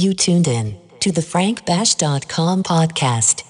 You tuned in to the frankbash.com podcast.